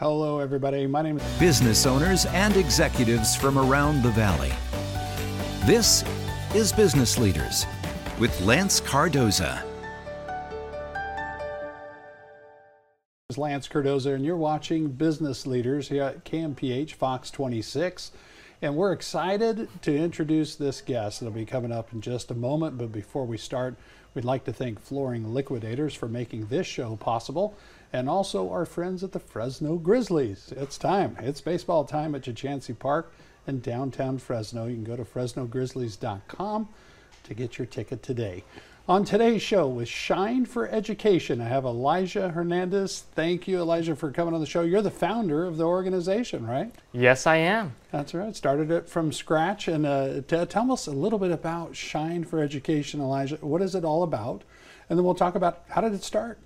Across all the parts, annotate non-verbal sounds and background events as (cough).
Hello, everybody. My name is business owners and executives from around the valley. This is Business Leaders with Lance Cardoza. This is Lance Cardoza, and you're watching Business Leaders here at KMPH Fox 26. And we're excited to introduce this guest that'll be coming up in just a moment. But before we start, we'd like to thank Flooring Liquidators for making this show possible and also our friends at the Fresno Grizzlies. It's time. It's baseball time at Chukchansi Park in downtown Fresno. You can go to fresnogrizzlies.com to get your ticket today. On today's show with Shine for Education, I have Elijah Hernandez. Thank you, Elijah, for coming on the show. You're the founder of the organization, right? Yes, I am. That's right. Started it from scratch. And uh, t- tell us a little bit about Shine for Education, Elijah. What is it all about? And then we'll talk about how did it start?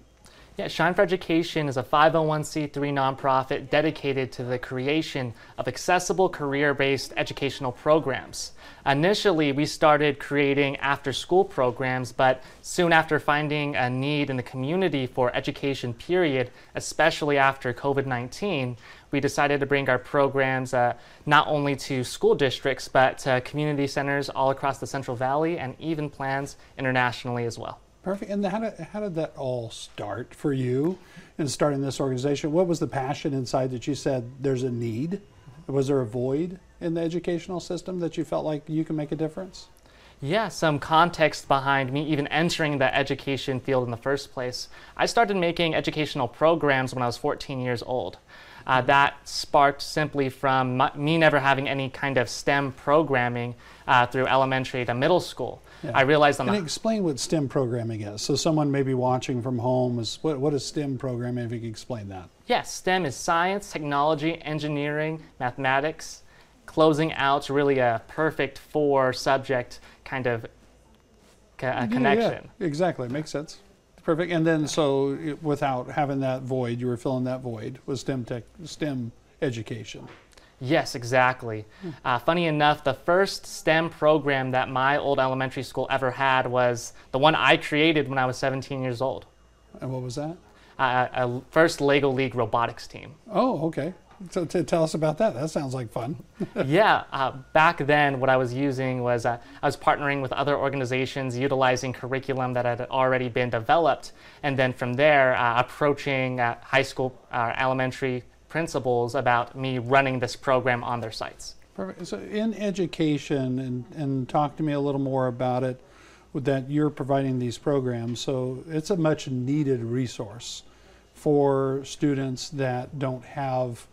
Yeah, Shine for Education is a 501c3 nonprofit dedicated to the creation of accessible career based educational programs. Initially, we started creating after school programs, but soon after finding a need in the community for education, period, especially after COVID 19, we decided to bring our programs uh, not only to school districts, but to community centers all across the Central Valley and even plans internationally as well. Perfect. And how did, how did that all start for you in starting this organization? What was the passion inside that you said there's a need? Was there a void in the educational system that you felt like you can make a difference? Yeah, some context behind me even entering the education field in the first place. I started making educational programs when I was 14 years old. Uh, that sparked simply from my, me never having any kind of STEM programming uh, through elementary to middle school. Yeah. I realized on and explain what STEM programming is. So someone maybe watching from home is what, what is STEM programming? If you can explain that. Yes, STEM is science, technology, engineering, mathematics, closing out really a perfect four subject kind of co- connection. Yeah, exactly, makes sense. Perfect. And then, so without having that void, you were filling that void with STEM tech, STEM education. Yes, exactly. Hmm. Uh, funny enough, the first STEM program that my old elementary school ever had was the one I created when I was 17 years old. And what was that? Uh, a first Lego League robotics team. Oh, okay. So tell us about that. That sounds like fun. (laughs) yeah, uh, back then what I was using was uh, I was partnering with other organizations, utilizing curriculum that had already been developed, and then from there uh, approaching uh, high school, uh, elementary principals about me running this program on their sites. Perfect. So in education, and, and talk to me a little more about it, with that you're providing these programs. So it's a much needed resource for students that don't have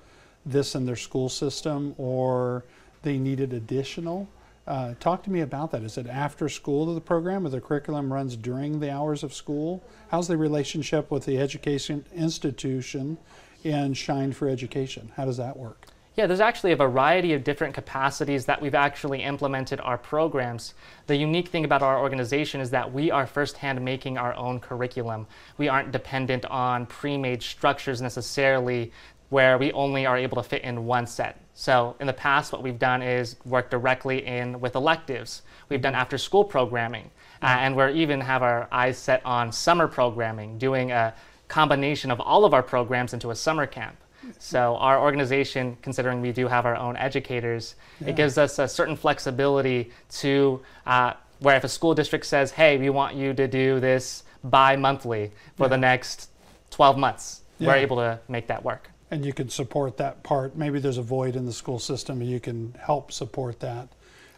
this in their school system or they needed additional. Uh, talk to me about that. Is it after school of the program or the curriculum runs during the hours of school? How's the relationship with the education institution and Shine for Education? How does that work? Yeah, there's actually a variety of different capacities that we've actually implemented our programs. The unique thing about our organization is that we are firsthand making our own curriculum. We aren't dependent on pre made structures necessarily where we only are able to fit in one set. So in the past, what we've done is work directly in with electives. We've done after school programming, uh, and we're even have our eyes set on summer programming, doing a combination of all of our programs into a summer camp. So our organization, considering we do have our own educators, yeah. it gives us a certain flexibility to uh, where if a school district says, "Hey, we want you to do this bi-monthly for yeah. the next 12 months," yeah. we're able to make that work and you can support that part. Maybe there's a void in the school system, and you can help support that.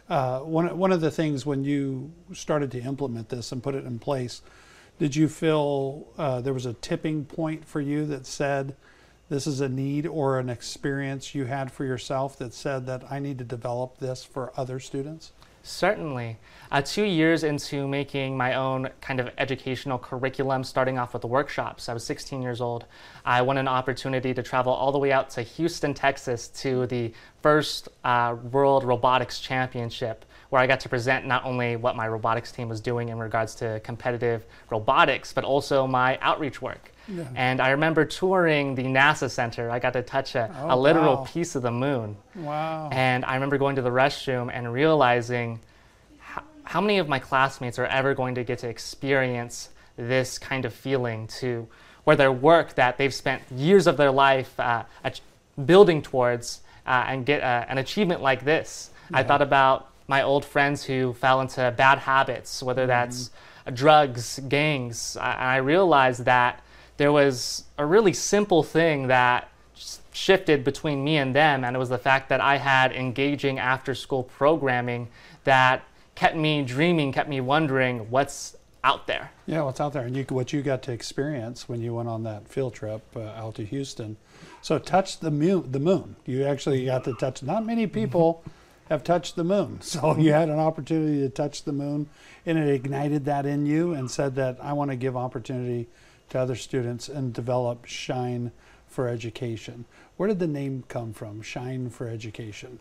Uh, one one of the things when you started to implement this and put it in place, did you feel uh, there was a tipping point for you that said this is a need or an experience you had for yourself that said that I need to develop this for other students? Certainly. Uh, two years into making my own kind of educational curriculum, starting off with the workshops, I was 16 years old. I won an opportunity to travel all the way out to Houston, Texas to the first uh, World Robotics Championship, where I got to present not only what my robotics team was doing in regards to competitive robotics, but also my outreach work. Yeah. And I remember touring the NASA Center. I got to touch a, oh, a literal wow. piece of the moon. Wow. And I remember going to the restroom and realizing how, how many of my classmates are ever going to get to experience this kind of feeling to where their work that they've spent years of their life uh, building towards uh, and get uh, an achievement like this. Yeah. I thought about my old friends who fell into bad habits, whether that's mm-hmm. drugs, gangs. I, I realized that there was a really simple thing that shifted between me and them, and it was the fact that I had engaging after school programming that kept me dreaming, kept me wondering what's out there. Yeah, what's out there, and you, what you got to experience when you went on that field trip uh, out to Houston. So, touch the moon. The moon. You actually got to touch. Not many people have touched the moon, (laughs) so you had an opportunity to touch the moon, and it ignited that in you, and said that I want to give opportunity to other students and develop Shine for Education. Where did the name come from? Shine for Education.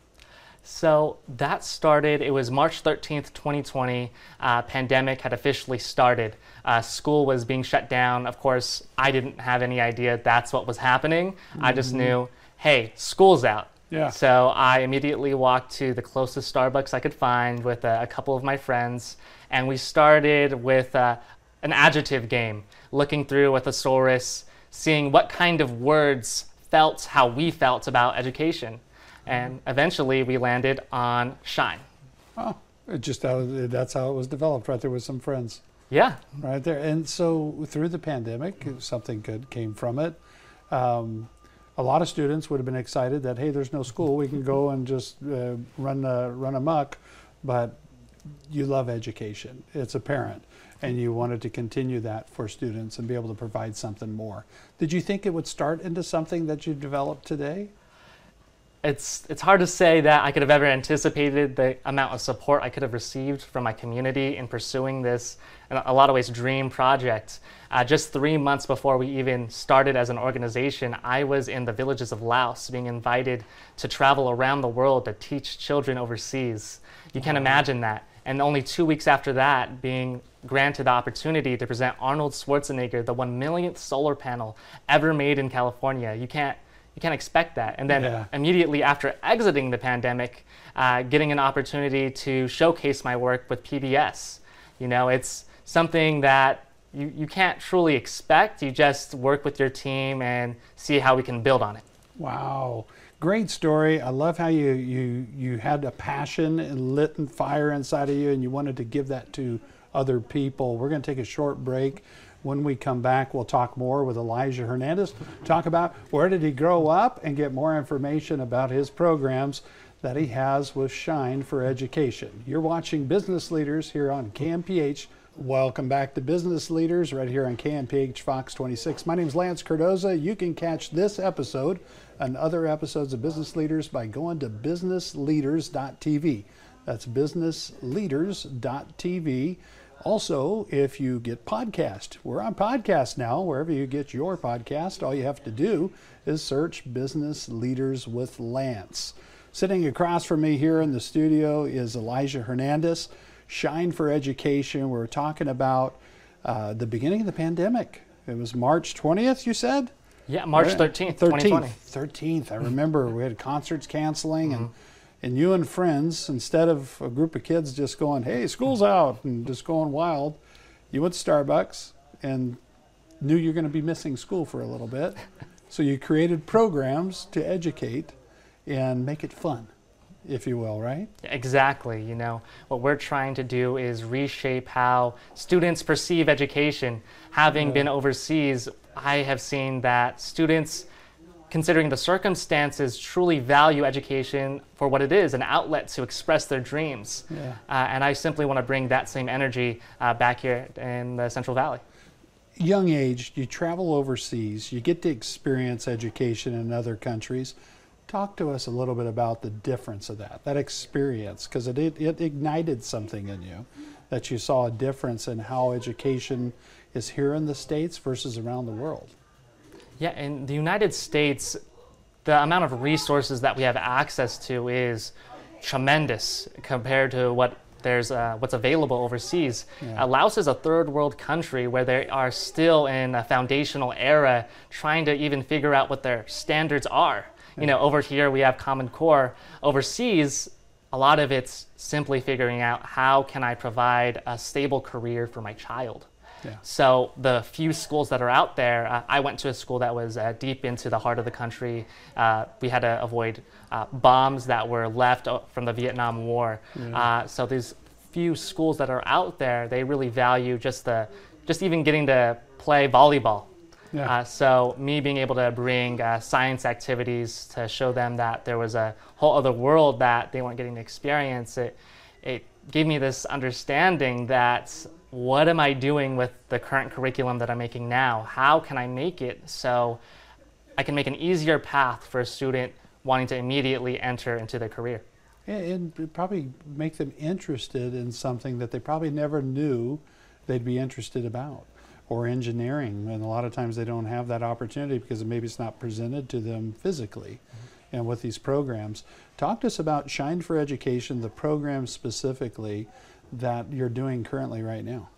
So that started, it was March 13th, 2020. Uh, pandemic had officially started. Uh, school was being shut down. Of course, I didn't have any idea that's what was happening. Mm-hmm. I just mm-hmm. knew, hey, school's out. Yeah. So I immediately walked to the closest Starbucks I could find with a, a couple of my friends, and we started with uh, an adjective game, looking through a thesaurus, seeing what kind of words felt how we felt about education and eventually we landed on Shine. Oh, it just how, that's how it was developed, right there with some friends. Yeah. Right there. And so through the pandemic, something good came from it. Um, a lot of students would have been excited that, hey, there's no school, we can go and just uh, run, run amok. But you love education, it's apparent. And you wanted to continue that for students and be able to provide something more. Did you think it would start into something that you developed today? It's it's hard to say that I could have ever anticipated the amount of support I could have received from my community in pursuing this, in a lot of ways, dream project. Uh, just three months before we even started as an organization, I was in the villages of Laos, being invited to travel around the world to teach children overseas. You can imagine that. And only two weeks after that, being granted the opportunity to present Arnold Schwarzenegger, the one millionth solar panel ever made in California. You can't you can't expect that. And then yeah. immediately after exiting the pandemic, uh, getting an opportunity to showcase my work with PBS. You know, it's something that you, you can't truly expect. You just work with your team and see how we can build on it. Wow. Great story. I love how you, you, you had a passion and lit and fire inside of you and you wanted to give that to other people. We're going to take a short break. When we come back, we'll talk more with Elijah Hernandez, talk about where did he grow up and get more information about his programs that he has with Shine for Education. You're watching Business Leaders here on KMPH. Welcome back to Business Leaders right here on KMPH Fox 26. My name is Lance Cardoza. You can catch this episode and other episodes of Business Leaders by going to businessleaders.tv. That's businessleaders.tv. Also, if you get podcast, we're on podcast now, wherever you get your podcast. All you have to do is search Business Leaders with Lance. Sitting across from me here in the studio is Elijah Hernandez, Shine for Education. We're talking about uh, the beginning of the pandemic. It was March 20th, you said? Yeah, March 13th, 13th. 13th. I remember we had concerts canceling mm-hmm. and and you and friends, instead of a group of kids just going, hey, school's out, and just going wild, you went to Starbucks and knew you're going to be missing school for a little bit. (laughs) so you created programs to educate and make it fun, if you will, right? Exactly. You know, what we're trying to do is reshape how students perceive education. Having yeah. been overseas, I have seen that students considering the circumstances, truly value education for what it is an outlet to express their dreams. Yeah. Uh, and I simply want to bring that same energy uh, back here in the Central Valley. Young age, you travel overseas, you get to experience education in other countries. Talk to us a little bit about the difference of that, that experience, because it, it, it ignited something in you that you saw a difference in how education is here in the States versus around the world. Yeah, in the United States, the amount of resources that we have access to is tremendous compared to what there's uh, what's available overseas. Yeah. Uh, Laos is a third world country where they are still in a foundational era, trying to even figure out what their standards are. Yeah. You know, over here we have Common Core. Overseas, a lot of it's simply figuring out how can I provide a stable career for my child. Yeah. So the few schools that are out there, uh, I went to a school that was uh, deep into the heart of the country. Uh, we had to avoid uh, bombs that were left from the Vietnam War. Uh, so these few schools that are out there, they really value just the, just even getting to play volleyball. Yeah. Uh, so me being able to bring uh, science activities to show them that there was a whole other world that they weren't getting to experience, it, it gave me this understanding that what am I doing with the current curriculum that I'm making now? How can I make it so I can make an easier path for a student wanting to immediately enter into their career? And probably make them interested in something that they probably never knew they'd be interested about, or engineering. And a lot of times they don't have that opportunity because maybe it's not presented to them physically. Mm-hmm. And with these programs, talk to us about Shine for Education, the program specifically that you're doing currently right now.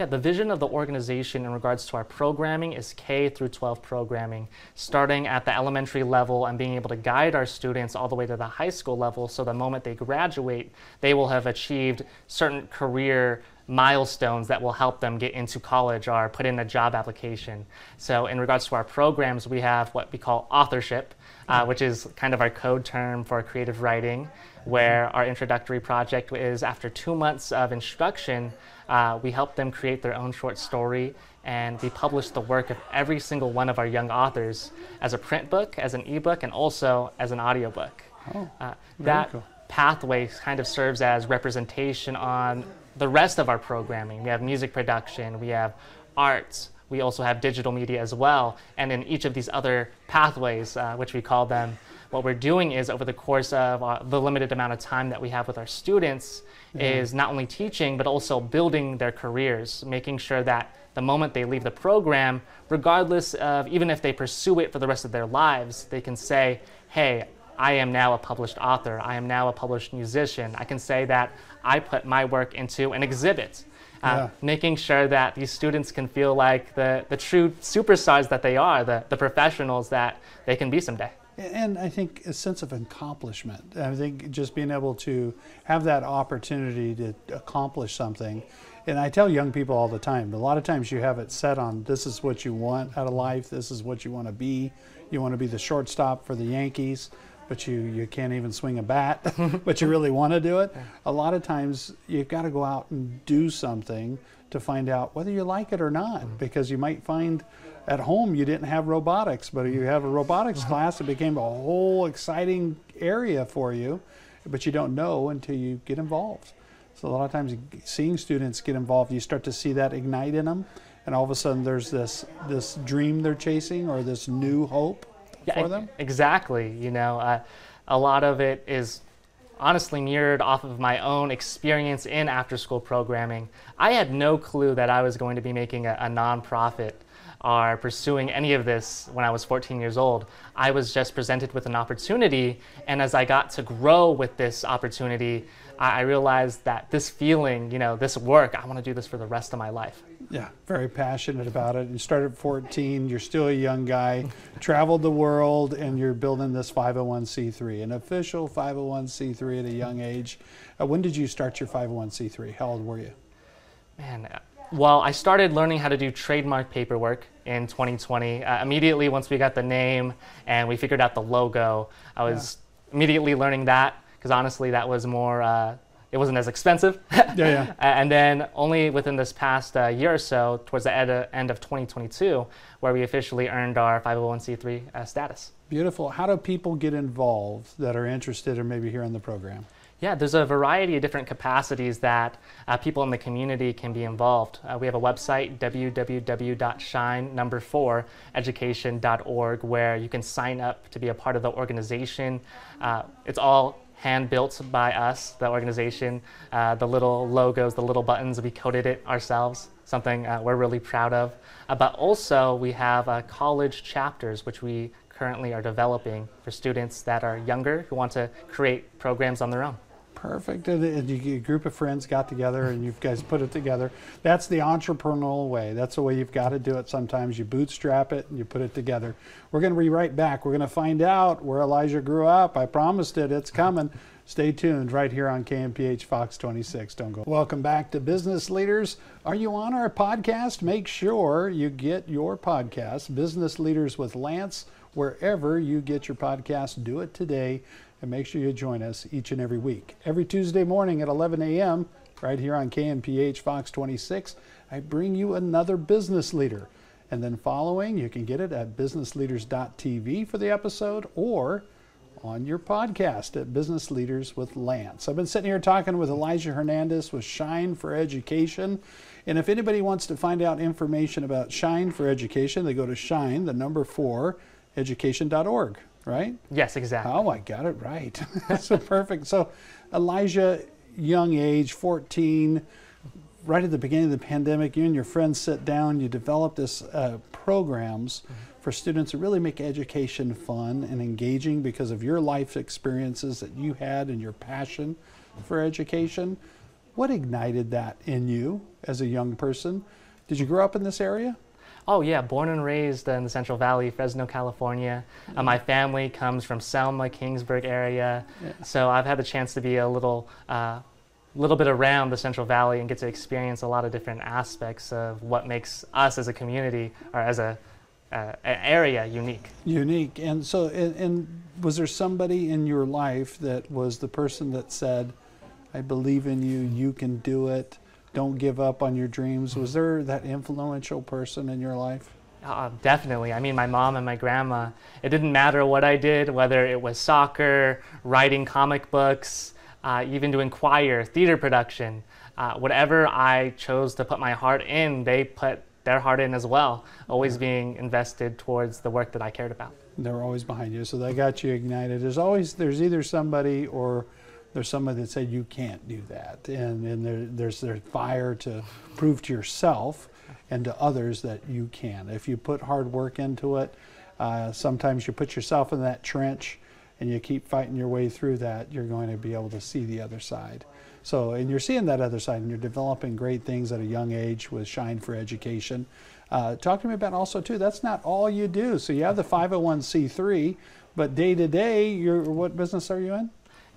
Yeah, the vision of the organization in regards to our programming is K through 12 programming, starting at the elementary level and being able to guide our students all the way to the high school level so the moment they graduate, they will have achieved certain career milestones that will help them get into college or put in a job application. So, in regards to our programs, we have what we call authorship, uh, which is kind of our code term for creative writing, where our introductory project is after two months of instruction, uh, we help them create their own short story and we publish the work of every single one of our young authors as a print book, as an ebook, and also as an audiobook. Oh, Uh, that cool. pathway kind of serves as representation on the rest of our programming. We have music production, we have arts, we also have digital media as well. And in each of these other pathways, uh, which we call them, what we're doing is over the course of uh, the limited amount of time that we have with our students, is not only teaching but also building their careers, making sure that the moment they leave the program, regardless of even if they pursue it for the rest of their lives, they can say, hey, I am now a published author. I am now a published musician. I can say that I put my work into an exhibit, uh, Yeah. making sure that these students can feel like the, the true superstars that they are, the, the professionals that they can be someday. And I think a sense of accomplishment. I think just being able to have that opportunity to accomplish something. And I tell young people all the time, a lot of times you have it set on this is what you want out of life, this is what you want to be. You want to be the shortstop for the Yankees, but you, you can't even swing a bat, (laughs) but you really want to do it. A lot of times you've got to go out and do something to find out whether you like it or not, mm-hmm. because you might find at home you didn't have robotics, but you have a robotics mm-hmm. class, it became a whole exciting area for you, but you don't know until you get involved. So a lot of times, seeing students get involved, you start to see that ignite in them, and all of a sudden there's this this dream they're chasing or this new hope for e- them. Exactly. You know, uh, a lot of it is honestly mirrored off of my own experience in after school programming. I had no clue that I was going to be making a, a nonprofit or pursuing any of this when I was 14 years old. I was just presented with an opportunity, and as I got to grow with this opportunity, I, I realized that this feeling, you know, this work, I want to do this for the rest of my life. Yeah, very passionate about it. You started at 14, you're still a young guy, (laughs) traveled the world, and you're building this 501c3, an official 501c3 at a young age. Uh, when did you start your 501c3? How old were you? Man, uh, well, I started learning how to do trademark paperwork in 2020. Uh, immediately, once we got the name and we figured out the logo, I was immediately learning that because honestly, that was more. Uh, it wasn't as expensive. (laughs) Yeah, yeah. and then only within this past uh, year or so, towards the ed- end of 2022, where we officially earned our 501c3 uh, status. Beautiful. How do people get involved that are interested or maybe here in the program? Yeah, there's a variety of different capacities that uh, people in the community can be involved. Uh, we have a website, www.shine4education.org, where you can sign up to be a part of the organization. Uh, it's all hand built by us, the organization. Uh, the little logos, the little buttons, we coded it ourselves, something uh, we're really proud of. Uh, but also, we have uh, college chapters, which we currently are developing for students that are younger who want to create programs on their own. Perfect. And, you a group of friends got together and you guys put it together. That's the entrepreneurial way. That's the way you've got to do it sometimes. You bootstrap it and you put it together. We're going to be right back. We're going to find out where Elijah grew up. I promised it. It's coming. Stay tuned right here on KMPH Fox 26. Don't go. Welcome back to Business Leaders. Are you on our podcast? Make sure you get your podcast, Business Leaders with Lance, wherever you get your podcast. Do it today and make sure you join us each and every week. Every Tuesday morning at 11 a.m., right here on KMPH Fox 26, I bring you another business leader. And then following, you can get it at businessleaders.tv for the episode or on your podcast at Business Leaders with Lance. I've been sitting here talking with Elijah Hernandez with Shine for Education. And if anybody wants to find out information about Shine for Education, they go to shine, the number four, education.org right? Yes, exactly. Oh, I got it right. (laughs) so perfect. So, Elijah, young age, 14, right at the beginning of the pandemic, you and your friends sit down, you develop this uh, programs mm-hmm. for students to really make education fun and engaging because of your life experiences that you had and your passion for education. What ignited that in you as a young person? Did you grow up in this area? Oh yeah, born and raised in the Central Valley, Fresno, California. Uh, mm-hmm. my family comes from Selma, Kingsburg area, yeah. so I've had the chance to be a little, uh, little bit around the Central Valley and get to experience a lot of different aspects of what makes us as a community or as a uh, area unique. Unique, and so, and, and was there somebody in your life that was the person that said, "I believe in you. You can do it." Don't give up on your dreams. Was there that influential person in your life? Uh, definitely. I mean, my mom and my grandma, it didn't matter what I did, whether it was soccer, writing comic books, uh, even doing choir, theater production. Uh, whatever I chose to put my heart in, they put their heart in as well, always being invested towards the work that I cared about. They're always behind you, so they got you ignited. There's always, there's either somebody or there's somebody that said you can't do that, and, and there, there's there's fire to prove to yourself and to others that you can. If you put hard work into it, uh, sometimes you put yourself in that trench and you keep fighting your way through that, you're going to be able to see the other side. So, and you're seeing that other side, and you're developing great things at a young age with Shine for Education. Uh, talk to me about also too. That's not all you do. So you have the 501c3, but day to day, you're what business are you in?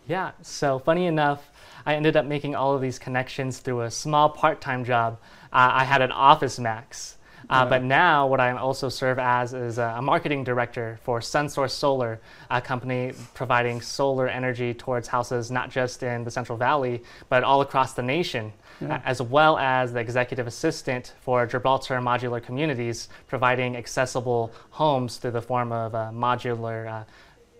Yeah, so funny enough, I ended up making all of these connections through a small part time job. Uh, I had an Office Max. Uh, But now, what I also serve as is a, marketing director for SunSource Solar, a company providing solar energy towards houses not just in the Central Valley, but all across the nation, yeah. as well as the executive assistant for Gibraltar Modular Communities, providing accessible homes through the form of uh, modular uh,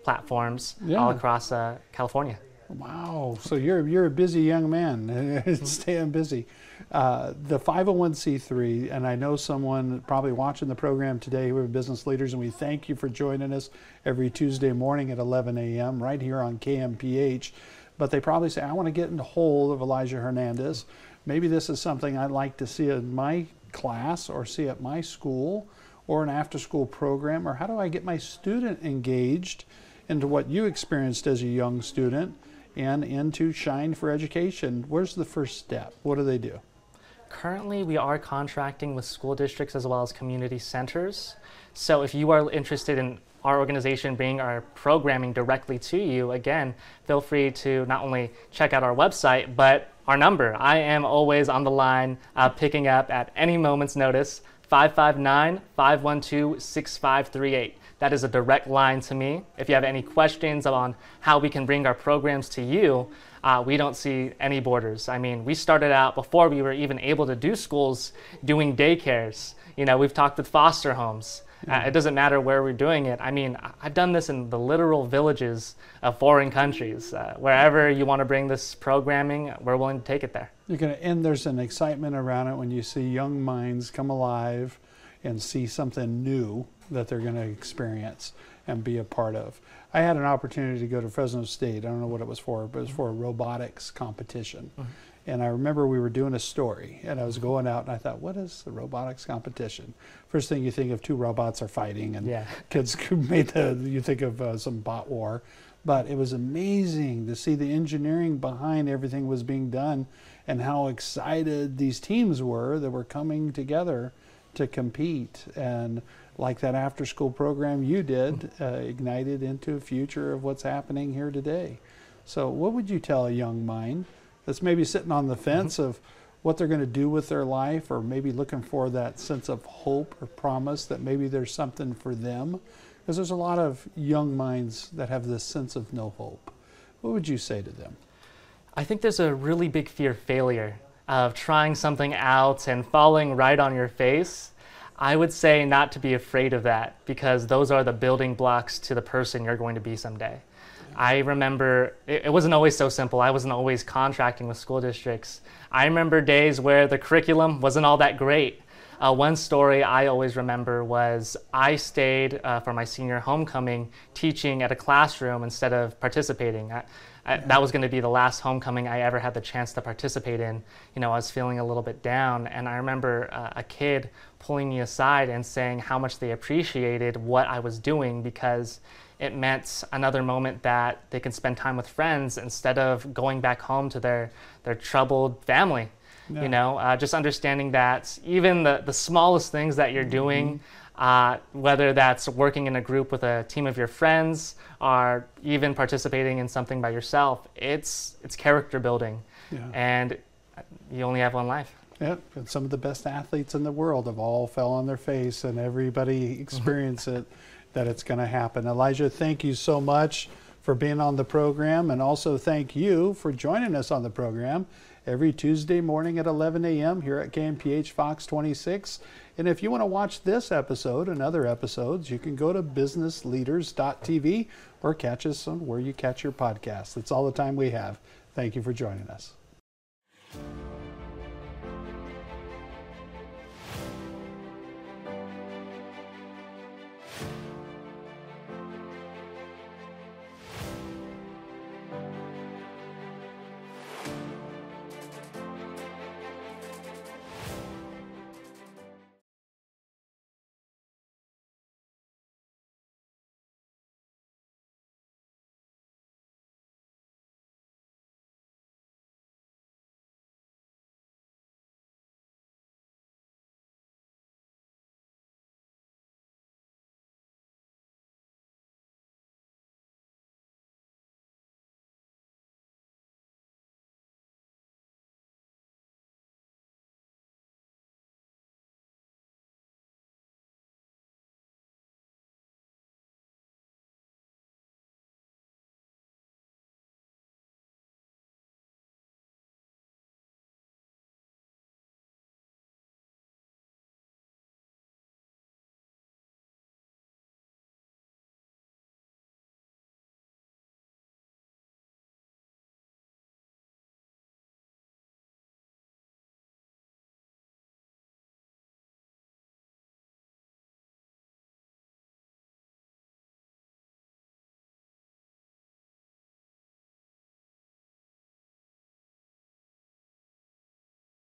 platforms yeah. all across uh, California. Wow! So you're you're a busy young man, (laughs) staying busy. Uh, the 501c3, and I know someone probably watching the program today who are business leaders, and we thank you for joining us every Tuesday morning at 11 a.m. right here on KMPH. But they probably say, I want to get in hold of Elijah Hernandez. Maybe this is something I'd like to see in my class or see at my school or an after school program, or how do I get my student engaged? Into what you experienced as a young student and into Shine for Education. Where's the first step? What do they do? Currently, we are contracting with school districts as well as community centers. So, if you are interested in our organization bringing our programming directly to you, again, feel free to not only check out our website, but our number. I am always on the line, uh, picking up at any moment's notice 559 512 6538. That is a direct line to me. If you have any questions on how we can bring our programs to you, uh, we don't see any borders. I mean, we started out before we were even able to do schools doing daycares. You know, we've talked with foster homes. Uh, it doesn't matter where we're doing it. I mean, I've done this in the literal villages of foreign countries. Uh, wherever you want to bring this programming, we're willing to take it there. You're gonna, and there's an excitement around it when you see young minds come alive and see something new that they're going to experience and be a part of. I had an opportunity to go to Fresno State. I don't know what it was for, but it was for a robotics competition. Mm-hmm. And I remember we were doing a story, and I was going out, and I thought, "What is the robotics competition?" First thing you think of, two robots are fighting, and yeah. (laughs) kids (laughs) made the you think of uh, some bot war. but it was amazing to see the engineering behind everything was being done and how excited these teams were that were coming together to compete and like that after school program you did uh, ignited into a future of what's happening here today so what would you tell a young mind that's maybe sitting on the fence mm-hmm. of what they're going to do with their life or maybe looking for that sense of hope or promise that maybe there's something for them because there's a lot of young minds that have this sense of no hope. What would you say to them? I think there's a really big fear of failure, of trying something out and falling right on your face. I would say not to be afraid of that because those are the building blocks to the person you're going to be someday. I remember it, wasn't always so simple. I wasn't always contracting with school districts. I remember days where the curriculum wasn't all that great. Uh, one story I always remember was I stayed uh, for my senior homecoming teaching at a classroom instead of participating. I, I, that was going to be the last homecoming I ever had the chance to participate in. You know, I was feeling a little bit down, and I remember uh, a kid pulling me aside and saying how much they appreciated what I was doing because it meant another moment that they can spend time with friends instead of going back home to their, their troubled family. Yeah. You know, uh, just understanding that even the, the smallest things that you're doing, mm-hmm. Uh, whether that's working in a group with a team of your friends or even participating in something by yourself, it's, it's character building. Yeah. And you only have one life. Yep, and some of the best athletes in the world have all fell on their face, and everybody experienced it. That it's going to happen. Elijah, thank you so much for being on the program, and also thank you for joining us on the program every Tuesday morning at 11 a.m. here at KMPH Fox 26. And if you want to watch this episode and other episodes, you can go to businessleaders.tv or catch us on where you catch your podcasts. That's all the time we have. Thank you for joining us.